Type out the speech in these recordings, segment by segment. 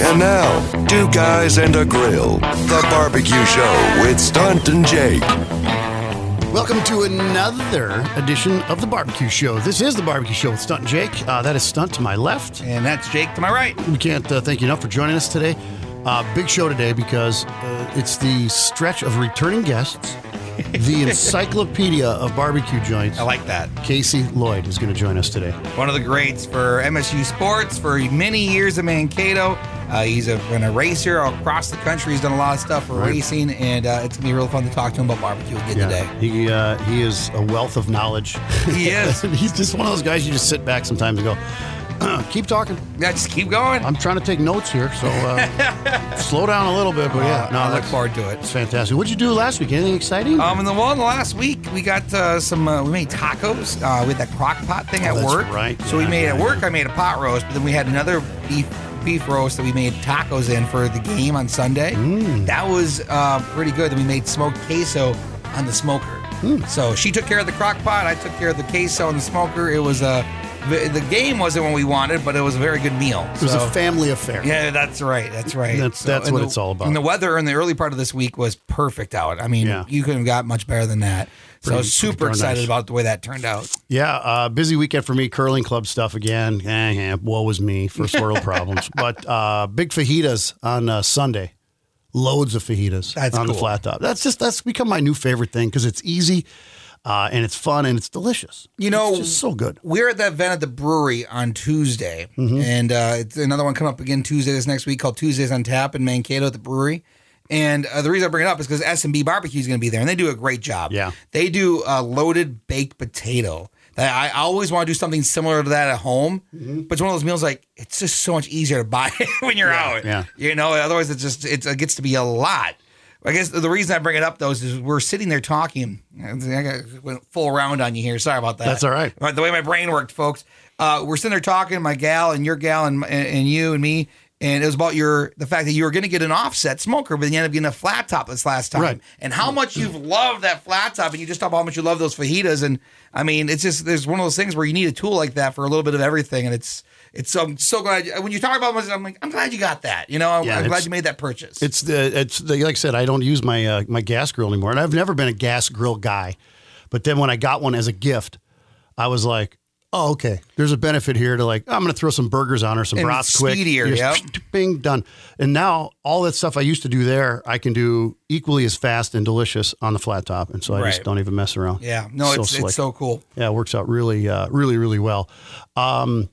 And now, two guys and a grill, the barbecue show with Stunt and Jake. Welcome to another edition of the Barbecue Show. This is the Barbecue Show with Stunt and Jake. Uh, that is Stunt to my left. And that's Jake to my right. We can't uh, thank you enough for joining us today. Uh, big show today because uh, it's the stretch of returning guests. the encyclopedia of barbecue joints. I like that. Casey Lloyd is going to join us today. One of the greats for MSU sports for many years in Mankato. Uh, he's a, been a racer across the country. He's done a lot of stuff for Right. racing, and uh, it's gonna be real fun to talk to him about barbecue again today. He uh, he is a wealth of knowledge. He is. He's just one of those guys you just sit back sometimes and go, keep talking. Yeah, just keep going. I'm trying to take notes here, so uh, slow down a little bit. But yeah, no, I look forward to it. It's fantastic. What'd you do last week? Anything exciting? Um, in the one last week, we got uh, some. Uh, we made tacos uh, with that crock pot thing Oh, at that's work. right. So we Yeah, made at yeah. work. I made a pot roast, but then we had another beef beef roast that we made tacos in for the game on Sunday. Mm. That was uh, pretty good. Then we made smoked queso on the smoker. Hmm. So she took care of the crock pot. I took care of the queso on the smoker. It was a. the the game wasn't what we wanted, but it was a very good meal. it was So- a family affair. yeah, that's right. That's right. That's- that's what the- it's all about. And the weather in the early part of this week was perfect out. I mean, Yeah. you couldn't have got much better than that. So I was super excited nice. about the way that turned out. Yeah, uh, busy weekend for me. Curling club stuff again. Eh, eh, woe was me. First world problems. But uh, big fajitas on uh, Sunday. Loads of fajitas That's on the flat top. That's just that's become my new favorite thing because it's easy uh, and it's fun and it's delicious. You know, it's just so good. We're at that event at the brewery on Tuesday, Mm-hmm. and uh, it's another one coming up again Tuesday this next week called Tuesdays on Tap in Mankato at the brewery. And uh, the reason I bring it up is because S and B Barbecue is going to be there, and they do a great job. Yeah. they do a loaded baked potato. That I always want to do something similar to that at home, but it's one of those meals like it's just so much easier to buy when you're out. Mm-hmm. yeah. you know. Otherwise, it's just it's, it gets to be a lot. I guess the reason I bring it up though is, we're sitting there talking. I got went full round on you here. Sorry about that. That's all right. The way my brain worked, folks. Uh, we're sitting there talking, my gal and your gal and, and and you and me, and it was about your the fact that you were going to get an offset smoker, but you ended up getting a flat top this last time, Right. and how much you've loved that flat top, and you just talk about how much you love those fajitas, and I mean, it's just there's one of those things where you need a tool like that for a little bit of everything, and it's it's so I'm so glad when you talk about it, I'm like I'm glad you got that, you know, I'm, Yeah, I'm glad you made that purchase. It's the it's the, like I said, I don't use my uh, my gas grill anymore, and I've never been a gas grill guy. But then when I got one as a gift, I was like, oh okay, there's a benefit here to like I'm going to throw some burgers on or some And brats quick. speedier, yep. Bing done. And now all that stuff I used to do there, I can do equally as fast and delicious on the flat top, and so I just don't even mess around. yeah, no, So it's it's so cool. Yeah, it works out really, uh, really, really well. Um,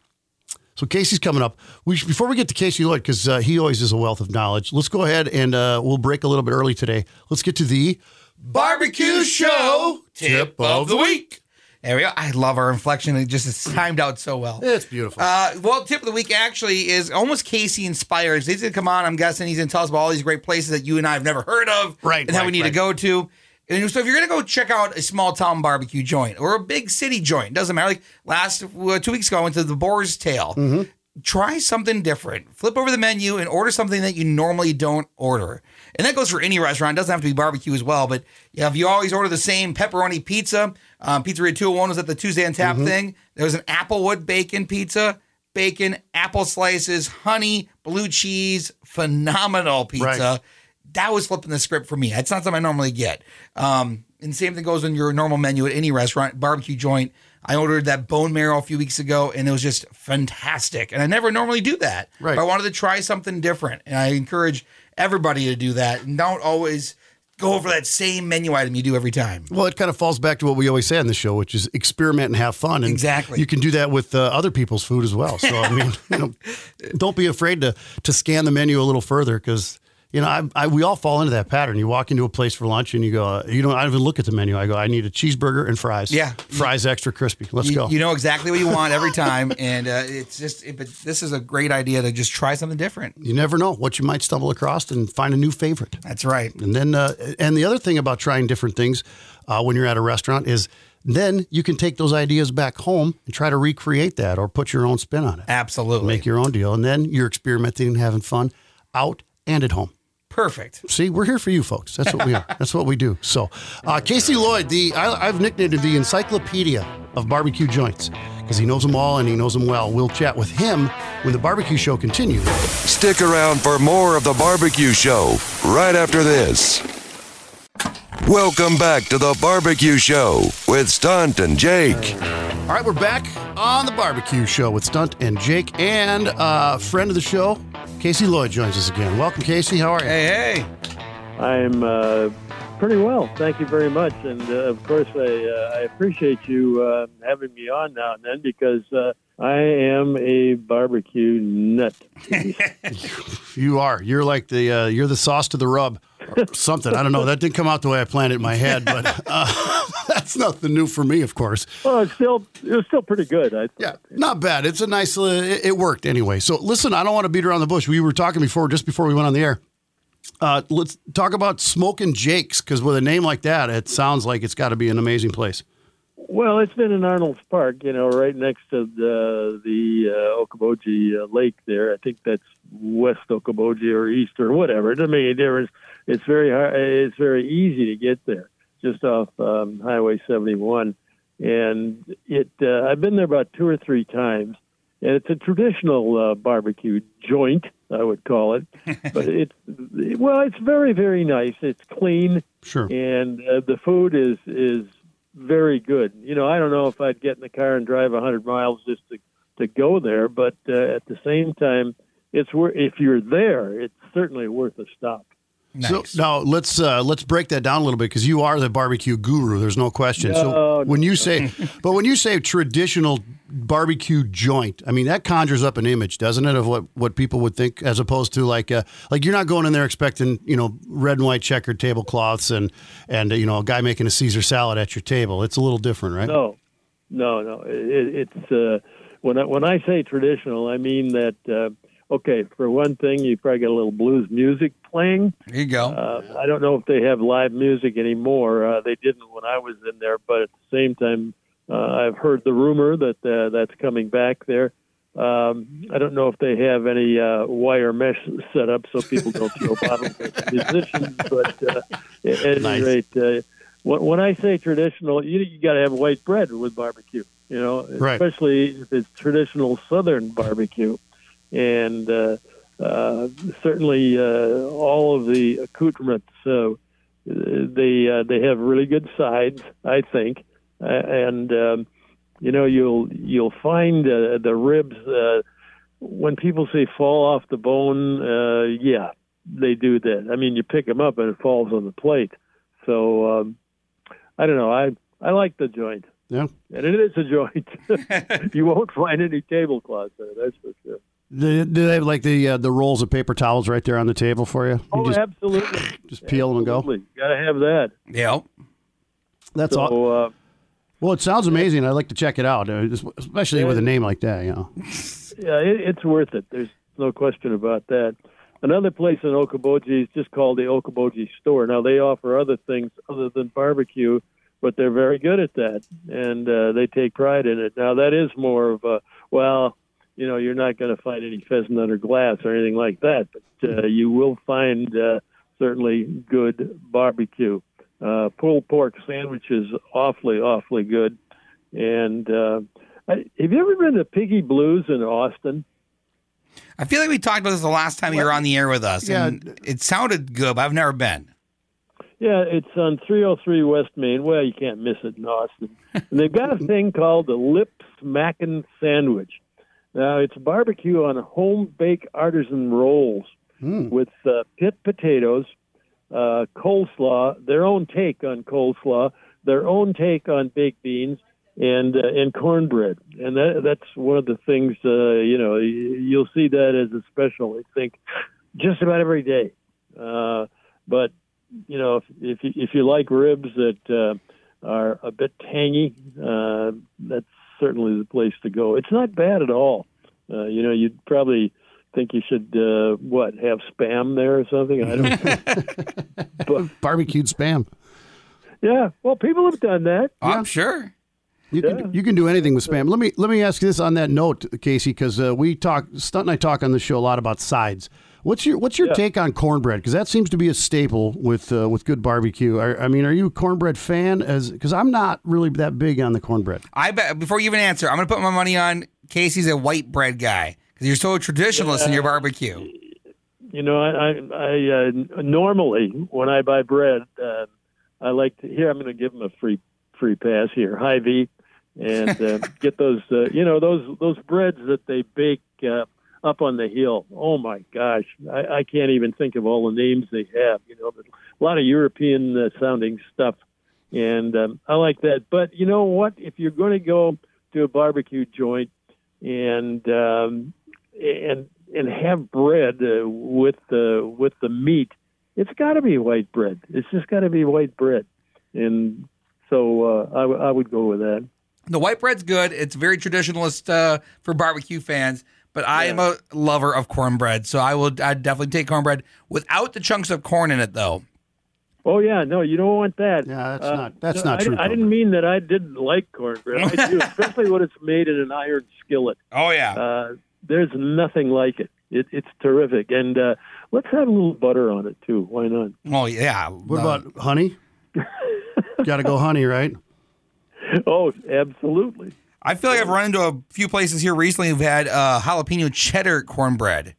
so Casey's coming up. We should, before we get to Casey Lloyd, because uh, he always is a wealth of knowledge. Let's go ahead and uh, we'll break a little bit early today. Let's get to the barbecue show tip of the week. There we go. I love our inflection. It just is timed out so well. It's beautiful. Uh, well, tip of the week actually is almost Casey inspired. He's going to come on. I'm guessing he's going to tell us about all these great places that you and I have never heard of, Right, And how we need right. to go to. And so, if you're going to go check out a small town barbecue joint or a big city joint, doesn't matter. Like last uh, two weeks ago, I went to the Boar's Tail. Mm-hmm. Try something different. Flip over the menu and order something that you normally don't order. And that goes for any restaurant. It doesn't have to be barbecue as well. But yeah, if you always order the same pepperoni pizza, um, Pizzeria 201 was at the Tuesday on Tap Mm-hmm. thing. There was an Applewood bacon pizza, bacon, apple slices, honey, blue cheese, phenomenal pizza. Right. That was flipping the script for me. That's not something I normally get. Um, and same thing goes on your normal menu at any restaurant, barbecue joint. I ordered that bone marrow a few weeks ago and it was just fantastic. And I never normally do that. Right. But I wanted to try something different. And I encourage everybody to do that. And don't always go for that same menu item you do every time. well, it kind of falls back to what we always say on the show, which is experiment and have fun. And Exactly. You can do that with uh, other people's food as well. So I mean, you know, don't be afraid to to scan the menu a little further because. You know, I, I, we all fall into that pattern. You walk into a place for lunch and you go, uh, you don't I don't even look at the menu. I go, I need a cheeseburger and fries. Yeah. fries extra crispy. Let's You, go. you know exactly what you want every time. And uh, it's just, it, but this is a great idea to just try something different. You never know what you might stumble across and find a new favorite. That's right. And then, uh, and the other thing about trying different things uh, when you're at a restaurant is then you can take those ideas back home and try to recreate that or put your own spin on it. Absolutely. Make your own deal. And then you're experimenting and having fun out and at home. Perfect. See, we're here for you folks. That's what we are. That's what we do. So, uh, Casey Lloyd, the I, I've nicknamed it the Encyclopedia of Barbecue Joints. because he knows them all and he knows them well. We'll chat with him when the barbecue show continues. Stick around for more of the barbecue show right after this. Welcome back to the barbecue show with Stunt and Jake. All right, we're back on the barbecue show with Stunt and Jake, and uh, friend of the show, Casey Lloyd joins us again. Welcome, Casey. How are you? Hey, hey. I'm uh, pretty well, thank you very much, and uh, of course I, uh, I appreciate you uh, having me on now and then because uh, I am a barbecue nut. You are. You're like the uh, you're the sauce to the rub, or something. I don't know. That didn't come out the way I planned it in my head, but uh, that's nothing new for me, of course. Well, it's still it was still pretty good. I Yeah, not bad. It's a nice. Uh, it, it worked anyway. So listen, I don't want to beat around the bush. We were talking before, just before we went on the air. Uh, let's talk about Smoking Jake's because with a name like that, it sounds like it's got to be an amazing place. Well, it's been in Arnold's Park, you know, right next to the the uh, Okoboji uh, Lake there. I think that's West Okoboji or East or whatever. It doesn't make any difference. It's very hard, it's very easy to get there, just off um, Highway 71, and it. Uh, I've been there about two or three times, and it's a traditional uh, barbecue joint, I would call it. but it's well, it's very very nice. It's clean Sure. and uh, the food is is very good. You know, I don't know if I'd get in the car and drive a 100 miles just to to go there, but uh, at the same time, it's worth if you're there, it's certainly worth a stop. Nice. So now let's uh, let's break that down a little bit because you are the barbecue guru. There's no question. so when no, you say, but when you say traditional barbecue joint, I mean that conjures up an image, doesn't it, of what, what people would think, as opposed to like uh, like you're not going in there expecting you know red and white checkered tablecloths and and uh, you know a guy making a Caesar salad at your table. It's a little different, right? No, no, no. It, it's uh, when I, when I say traditional, I mean that. Okay, for one thing, you probably got a little blues music playing. There you go. Uh, I don't know if they have live music anymore. Uh, they didn't when I was in there, but at the same time, uh, I've heard the rumor that uh, that's coming back there. Um, I don't know if they have any uh, wire mesh set up so people don't throw bottles at the musicians, but uh, at any Nice. rate, uh, when, when I say traditional, you, you got to have white bread with barbecue. You know, Right. especially if it's traditional Southern barbecue, and uh, uh, certainly uh, all of the accoutrements. So they uh, they have really good sides, I think, and um, you know you'll you'll find uh, the ribs uh, when people say fall off the bone. Uh, yeah, they do that. I mean, you pick them up and it falls on the plate. So um, I don't know. I I like the joint. Yeah. And it is a joint. you won't find any tablecloths there, that's for sure. Do, do they have like the uh, the rolls of paper towels right there on the table for you? You Oh, just, absolutely. just peel them and go. Absolutely. Got to have that. Yep. That's all. Uh, Well, it sounds amazing. I'd like to check it out, uh, especially with a name like that. You know. yeah, it, it's worth it. There's no question about that. Another place in Okoboji is just called the Okoboji Store. Now, they offer other things other than barbecue, but they're very good at that, and uh, they take pride in it. Now, that is more of a, well, you know, you're not going to find any pheasant under glass or anything like that, but uh, you will find uh, certainly good barbecue. Uh, pulled pork sandwich is awfully, awfully good. And uh, I, have you ever been to Piggy Blues in Austin? I feel like we talked about this the last time you were on the air with us. Yeah. And it sounded good, but I've never been. Yeah, it's on 303 West Main. Well, you can't miss it in Austin. and they've got a thing called the Lip Smackin' Sandwich. Now, it's barbecue on home bake artisan rolls with uh, pit potatoes, uh, coleslaw, their own take on coleslaw, their own take on baked beans, and uh, and cornbread. And that, that's one of the things, uh, you know you'll see that as a special, I think, just about every day. Uh, but you know, if if you, if you like ribs that uh, are a bit tangy, uh, that's certainly the place to go. It's not bad at all. Uh, you know, you'd probably think you should uh, what have spam there or something. I don't. but Barbecued spam. yeah, well, people have done that. I'm sure. You can you can do anything with spam. Let me let me ask you this on that note, Casey, because uh, we talk Stunt and I talk on the show a lot about sides. What's your What's your Yeah. take on cornbread? Because that seems to be a staple with uh, with good barbecue. Are, I mean, are you a cornbread fan? As because I'm not really that big on the cornbred. I bet before you even answer, I'm going to put my money on Casey's a white bread guy because you're so traditionalist in your barbecue. You know, I, I, I uh, normally when I buy bread, uh, I like to. Here, I'm going to give them a free free pass here, Hy-Vee, and uh, get those. Uh, you know, those those breads that they bake uh, up on the hill. Oh my gosh, I, I can't even think of all the names they have. You know, a lot of European uh, sounding stuff, and um, I like that. But you know what? If you're going to go to a barbecue joint and um, and and have bread uh, with the with the meat, it's got to be white bread. It's just got to be white bread, and so uh, I, w- I would go with that. The white bread's good. It's very traditionalist uh, for barbecue fans. But I am a lover of cornbread, so I will. I'd definitely take cornbread without the chunks of corn in it, though. Oh yeah, no, you don't want that. Yeah, that's Uh, not that's no, not I, true. I didn't mean that I didn't like cornbread. I do, especially when it's made in an iron skillet. Oh yeah. Uh, there's nothing like it. it it's terrific, and uh, let's have a little butter on it too. Why not? oh yeah. What Uh, about honey? Got to go honey, right? Oh, absolutely. I feel like I've run into a few places here recently who've had uh, jalapeno cheddar cornbread,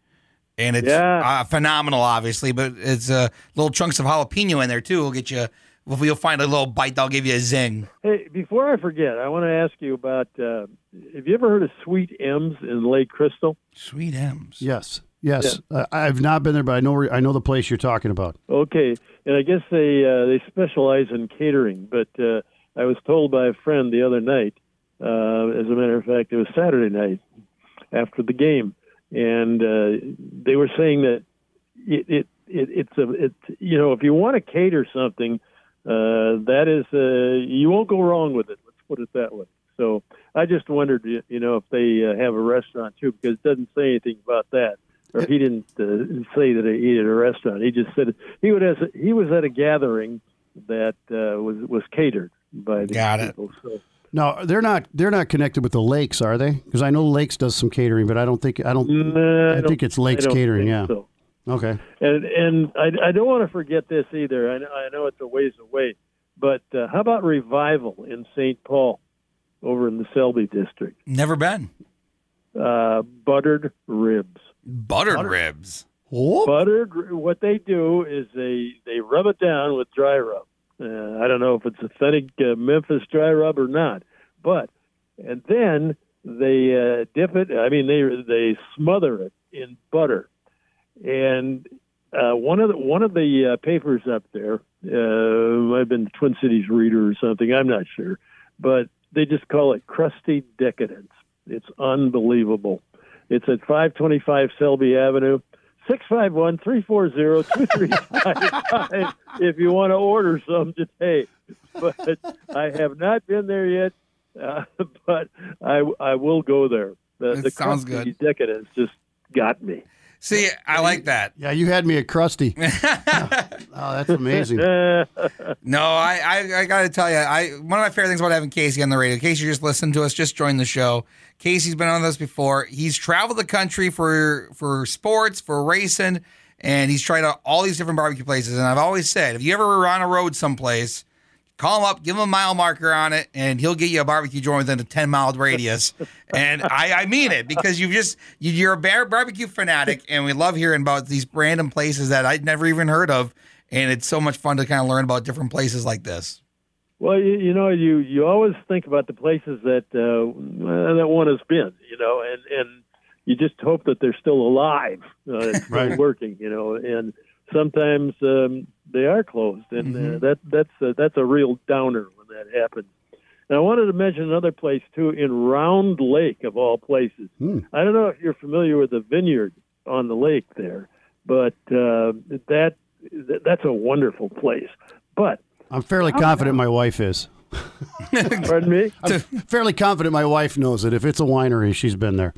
and it's Yeah. uh, phenomenal, obviously. But it's uh, little chunks of jalapeno in there too. We'll get you. If you'll find a little bite, that'll give you a zing. Hey, before I forget, I want to ask you about. Uh, have you ever heard of Sweet M's in Lake Crystal? Sweet M's. Yes, yes. Uh, I- I've not been there, but I know where- I know the place you're talking about. Okay, and I guess they uh, they specialize in catering. But uh, I was told by a friend the other night. Uh, as a matter of fact, it was Saturday night after the game, and uh, they were saying that it, it, it it's a it you know if you want to cater something, uh, that is uh, you won't go wrong with it. Let's put it that way. So I just wondered, you know, if they uh, have a restaurant too, because it doesn't say anything about that. Or he didn't uh, say that he ate at a restaurant. He just said he would as he was at a gathering that uh, was was catered by the Got it. So No, they're not. They're not connected with the lakes, are they? Because I know Lakes does some catering, but I don't think I don't. Nah, I don't- think it's Lakes Catering, yeah. so. Okay. And and I, I don't want to forget this either. I know, I know it's a ways away, but uh, how about revival in St. Paul, over in the Selby district? Never been. Uh, buttered ribs. Buttered ribs. Oh, Buttered. What they do is they they rub it down with dry rub. Uh, I don't know if it's authentic uh, Memphis dry rub or not, but and then they uh, dip it. I mean, they they smother it in butter, and uh, one of the one of the uh, papers up there uh, might have been Twin Cities Reader or something. I'm not sure, but they just call it crusty decadence. It's unbelievable. It's at 525 Selby Avenue. 651-340-2355 if you want to order some today. But I have not been there yet, uh, but I, I will go there. The, That the sounds good. decadence just got me. See, I like that. yeah. You had me at crusty. oh, that's amazing. No, I, I, I got to tell you, I one of my favorite things about having Casey on the radio. Casey just listened to us, just joined the show. Casey's been on this before. He's traveled the country for for sports, for racing, and he's tried out all these different barbecue places. And I've always said, if you ever are on a road someplace, call him up, give him a mile marker on it, and he'll get you a barbecue joint within a ten mile radius. and I, I mean it because you've just you- you're a bar- barbecue fanatic, and we love hearing about these random places that I'd never even heard of. And it's so much fun to kind of learn about different places like this. well, you, you know, you, you always think about the places that uh, that one has been, you know, and, and you just hope that they're still alive, uh, and still Right. working, you know, and sometimes um, they are closed, and uh, that that's a, that's a real downer when that happens. And I wanted to mention another place too in Round Lake of all places. Hmm. I don't know if you're familiar with the vineyard on the lake there, but uh, that that's a wonderful place. But I'm fairly confident my wife is. pardon me. I'm fairly confident my wife knows it. If it's a winery, she's been there.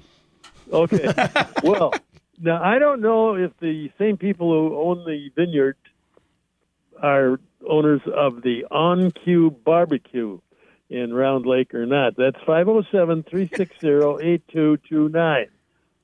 Okay. well, now I don't know if the same people who own the vineyard are owners of the On Cue Barbecue in Round Lake or not. That's 507 360 8229.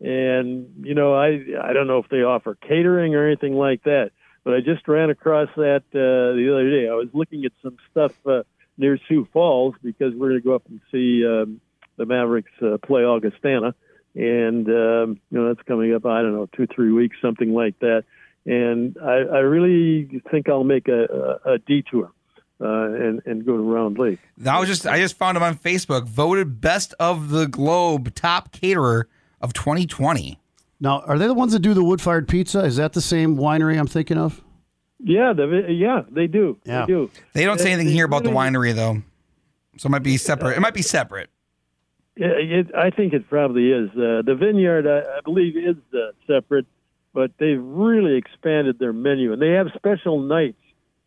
and you know, I I don't know if they offer catering or anything like that, but I just ran across that uh, the other day. I was looking at some stuff uh, near Sioux Falls because we're going to go up and see um, the Mavericks uh, play Augustana, and um, you know that's coming up. I don't know, two three weeks, something like that. And I, I really think I'll make a, a, a detour uh, and and go to Round Lake. I was just I just found him on Facebook, voted best of the globe top caterer of 2020. Now, are they the ones that do the wood fired pizza? Is that the same winery I'm thinking of? Yeah, the, yeah, they do. Yeah. They do. They don't say anything they here about the winery though, so it might be separate. It might be separate. Yeah, it, I think it probably is. Uh, the vineyard, I, I believe, is uh, separate, but they've really expanded their menu, and they have special nights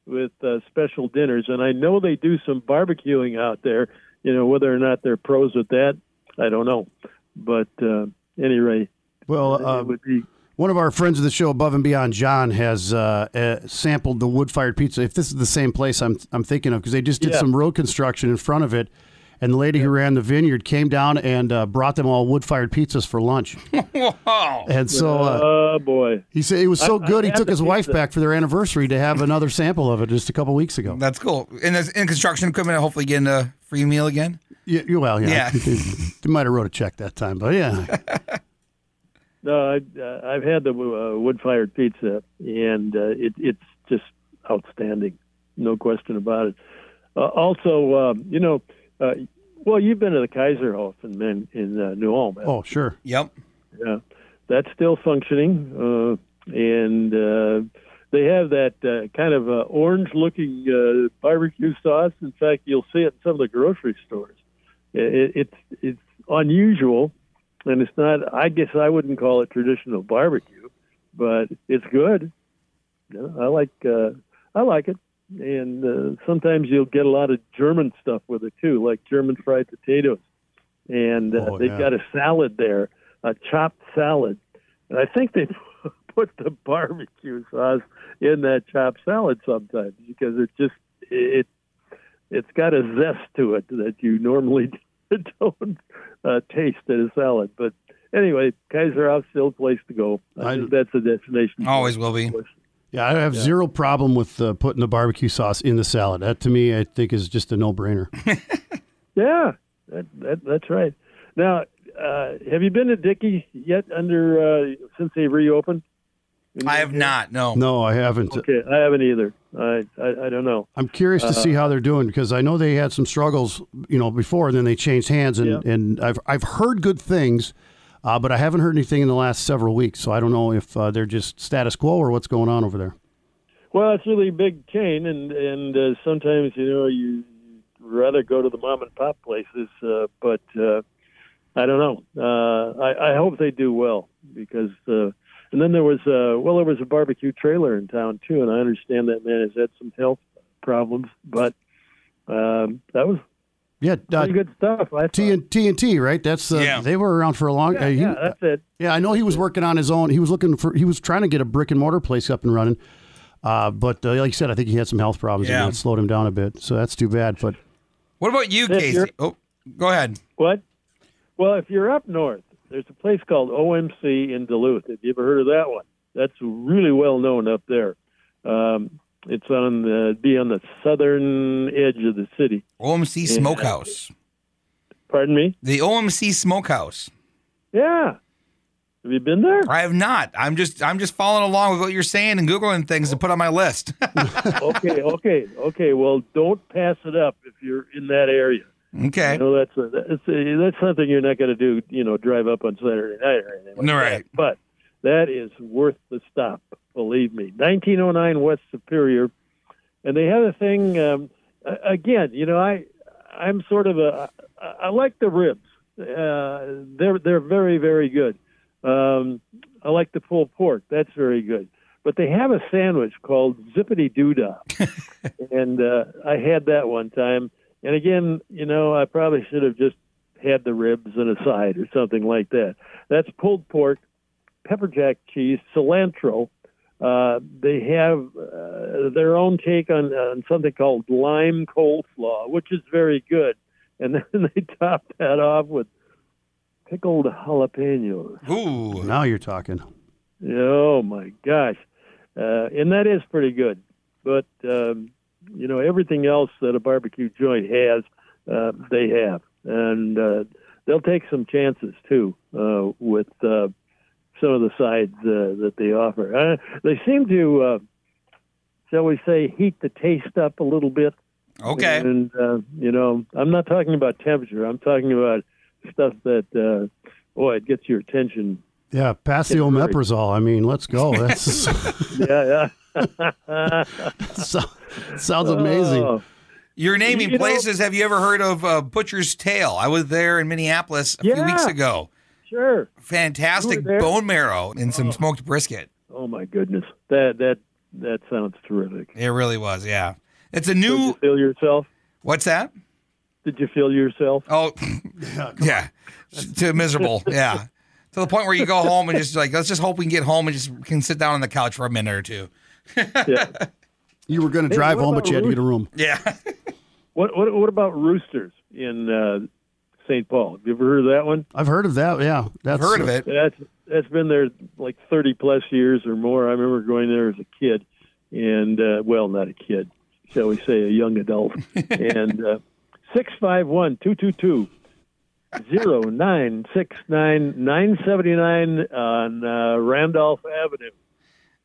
with uh, special dinners. And I know they do some barbecuing out there. You know, whether or not they're pros at that, I don't know. But uh, anyway, Well, uh, it would be. one of our friends of the show, Above and Beyond John, has uh, uh, sampled the wood fired pizza. If this is the same place I'm, I'm thinking of, because they just did Yeah. some road construction in front of it. And the lady who ran the vineyard came down and uh, brought them all wood fired pizzas for lunch. Whoa! And so uh, Oh boy! he said it was so I- I good, he took the his wife back for their anniversary to have another sample of it just a couple weeks ago. That's cool. And there's- in construction equipment, hopefully getting a free meal again. Yeah, you- well, yeah. Yeah. they, they might have wrote a check that time, but yeah. No, I, uh, I've had the uh, wood-fired pizza, and uh, it, it's just outstanding, no question about it. Uh, also, you know, uh, well, you've been to the Kaiserhoff in in, in uh, New Ulm. Oh, sure. Yep. Yeah, that's still functioning, uh, and uh, they have that uh, kind of uh, orange-looking uh, barbecue sauce. In fact, you'll see it in some of the grocery stores. It, it's it's unusual, and it's not. I guess I wouldn't call it traditional barbecue, but it's good. Yeah, I like uh, I like it, and uh, sometimes you'll get a lot of German stuff with it too, like German fried potatoes, and uh, Oh, they've yeah. got a salad there, a chopped salad, and I think they put the barbecue sauce in that chopped salad sometimes because it just it it's got a zest to it that you normally don't uh, taste in a salad. But anyway, Kaiser still a place to go. I, I- think that's a destination. Always will be. Yeah, I have zero problem with uh, putting the barbecue sauce in the salad. That to me, I think, is just a no brainer. Yeah, that, that, that's right. Now, uh, have you been to Dickey's yet? Under uh, since they reopened? I have not. No. no, I haven't. Okay, I haven't either. I I, I don't know. I'm curious to see how they're doing because I know they had some struggles, you know, before, and then they changed hands, and, Yeah. and I've I've heard good things, uh, but I haven't heard anything in the last several weeks. So I don't know if uh, they're just status quo or what's going on over there. Well, it's really big chain, and and uh, sometimes you know you rather go to the mom and pop places, uh, but uh, I don't know. Uh, I, I hope they do well because. Uh, and then there was uh, well, there was a barbecue trailer in town too, and I understand that man has had some health problems, but um, that was Yeah, uh, pretty good stuff. I T thought. and T and T, right? That's uh, Yeah. they were around for a long. yeah, uh, he- yeah, that's it. Yeah, I know he was working on his own. He was looking for. He was trying to get a brick and mortar place up and running, uh, but uh, like you said, I think he had some health problems Yeah. and that slowed him down a bit. So that's too bad. But What about you, If Casey? Oh, go ahead. What? Well, if you're up north, there's a place called OMC in Duluth. Have you ever heard of that one? That's really well known up there. Um, it's on the be on the southern edge of the city. OMC Smokehouse. Pardon me? The OMC Smokehouse. Yeah. Have you been there? I have not. I'm just I'm just following along with what you're saying and googling things to put on my list. okay, okay, okay. Well, don't pass it up if you're in that area. okay. You know that's a, that's a, that's something you're not going to do. You know, drive up on Saturday night or anything. Like No, that. right. But that is worth the stop. Believe me. 1909 West Superior, and they have a thing. Um, again, you know, I I'm sort of a I, I like the ribs. Uh, they're they're very very good. Um, I like the pulled pork. That's very good. But they have a sandwich called Zippity Doodah, and uh, I had that one time. And again, you know, I probably should have just had the ribs and a side or something like that. That's pulled pork, pepper jack cheese, cilantro. Uh, they have uh, their own take on, on something called lime coleslaw, which is very good. And then they top that off with pickled jalapenos. Ooh. Now you're talking. Oh my gosh, uh, and that is pretty good. But um, you know everything else that a barbecue joint has, uh, they have, and uh, they'll take some chances too uh, with uh, some of the sides uh, that they offer. Uh, they seem to, uh, shall we say, heat the taste up a little bit. Okay. And uh, you know, I'm not talking about temperature. I'm talking about stuff that, uh, boy, it gets your attention. Yeah, pass the It's very- omeprazole. I mean, let's go. That's Yeah, yeah. so, sounds amazing. Oh, You're naming You know- places. Have you ever heard of uh, Butcher's Tale? I was there in Minneapolis a few weeks ago. Sure. Fantastic You were there? bone marrow and some smoked brisket. Oh my goodness, that that that sounds terrific. It really was, yeah. It's a Did you new. feel yourself? What's that? Did you feel yourself? Oh, yeah. To miserable, yeah. To the point where you go home and just like, let's just hope we can get home and just can sit down on the couch for a minute or two. Yeah. You were going to drive what home, but you had to get a room. Yeah. what what what about roosters in uh, St. Paul? Have you ever heard of that one? I've heard of that. Yeah, that's I've Heard of it? That's that's been there like thirty plus years or more. I remember going there as a kid, and uh, well, not a kid, shall we say, a young adult. and uh, six five one two two two zero nine six nine nine seventy nine on uh, Randolph Avenue,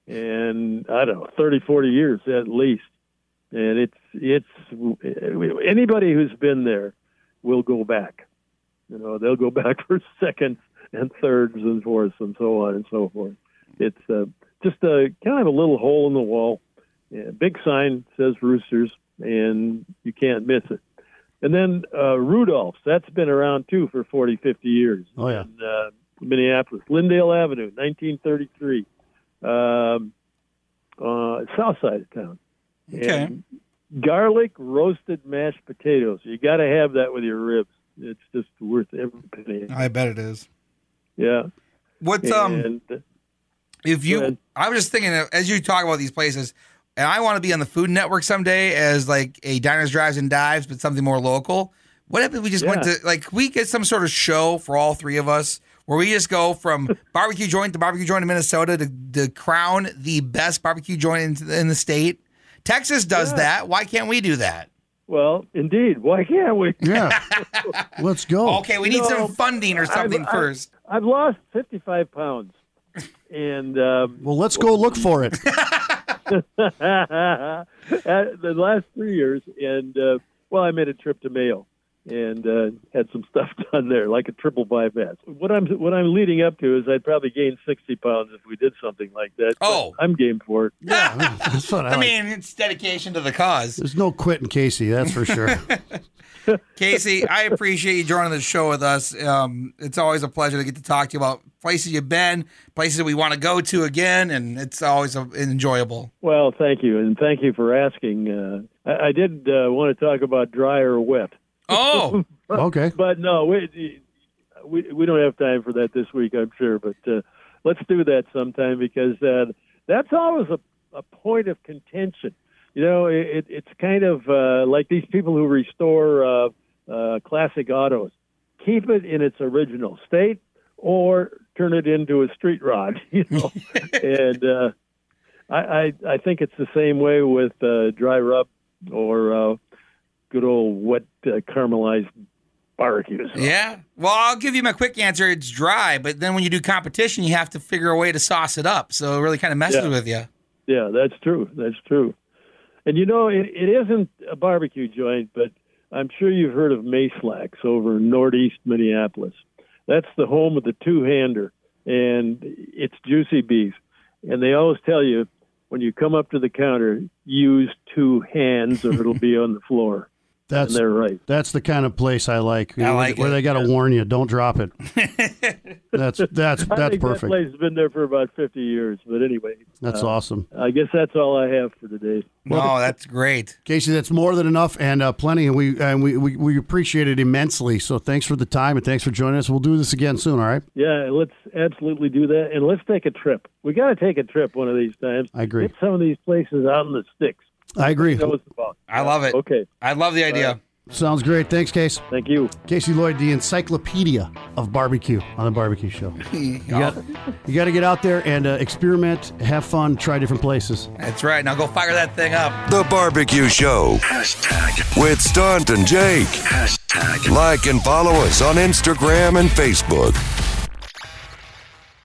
and I don't know, 30, 40 years at least. And it's it's anybody who's been there will go back. You know, they'll go back for seconds and thirds and fourths and so on and so forth. It's uh, just a kind of a little hole in the wall. Yeah, big sign says Roosters, and you can't miss it. And then uh, Rudolph's, that's been around too for 40, 50 years. Oh, yeah. In uh, Minneapolis, Lyndale Avenue, 1933, um, uh, south side of town. Okay. And garlic roasted mashed potatoes. You got to have that with your ribs. It's just worth every penny. I bet it is. Yeah. What's, um, and If you, ahead. I was just thinking as you talk about these places, and I want to be on the Food Network someday as like a diners, drives, and dives, but something more local. What if we just went to like we get some sort of show for all three of us where we just go from barbecue joint to barbecue joint in Minnesota to, to crown the best barbecue joint in, in the state. Texas does Yeah. that. Why can't we do that? Well, indeed. Why can't we? Yeah, let's go. Okay, we need know, some funding or something I've- first. I've lost 55 pounds. And um, Well, let's go look for it. uh, the last three years, and uh, well, I made a trip to Mayo and uh, had some stuff done there, like a triple bypass. What I'm what I'm leading up to is I'd probably gain 60 pounds if we did something like that. Oh. I'm game for it. Yeah, that's what I, I like. mean, it's dedication to the cause. There's no quitting Casey, that's for sure. Casey, I appreciate you joining the show with us. Um, it's always a pleasure to get to talk to you about places you've been, places that we want to go to again, and it's always uh enjoyable. Well, thank you, and thank you for asking. Uh, I, I did uh, want to talk about dry or wet. Oh, Okay. But no, we, we we don't have time for that this week, I'm sure. But uh, let's do that sometime because uh, that's always a, a point of contention. You know, it, it's kind of uh, like these people who restore uh, uh, classic autos. Keep it in its original state, or turn it into a street rod. You know, and uh, I, I I think it's the same way with uh, dry rub or uh, good old wet uh, caramelized barbecues. yeah. Well, I'll give you my quick answer. It's dry, but then when you do competition, you have to figure a way to sauce it up. So it really kind of messes Yeah. with you. Yeah, that's true. That's true. And you know, it, it isn't a barbecue joint, but I'm sure you've heard of Mayslack's over in northeast Minneapolis. That's the home of the two-hander, and it's juicy beef. And they always tell you when you come up to the counter, use two hands, or it'll be on the floor. That's and they're right. that's the kind of place I like. you I like where it. they got to warn you, don't drop it. that's that's I that's think that place has been there for about 50 years. But anyway, That's uh, awesome, I guess that's all I have for today. no, that's great. Casey. That's more than enough and uh, plenty, and we and we, we we appreciate it immensely. So thanks for the time and thanks for joining us. We'll do this again soon. All right. Yeah, let's absolutely do that, and let's take a trip. We got to take a trip one of these times. I agree. Get some of these places out in the sticks. I agree. Know what about. I love it. Okay. I love the idea. Sounds great. Thanks, Case. Thank you. Casey Lloyd, the encyclopedia of barbecue on the Barbecue Show. You got, you got to get out there and uh, experiment, have fun, try different places. That's right. Now go fire that thing up. The Barbecue Show Hashtag. with Stunt and Jake. Hashtag. Like and follow us on Instagram and Facebook.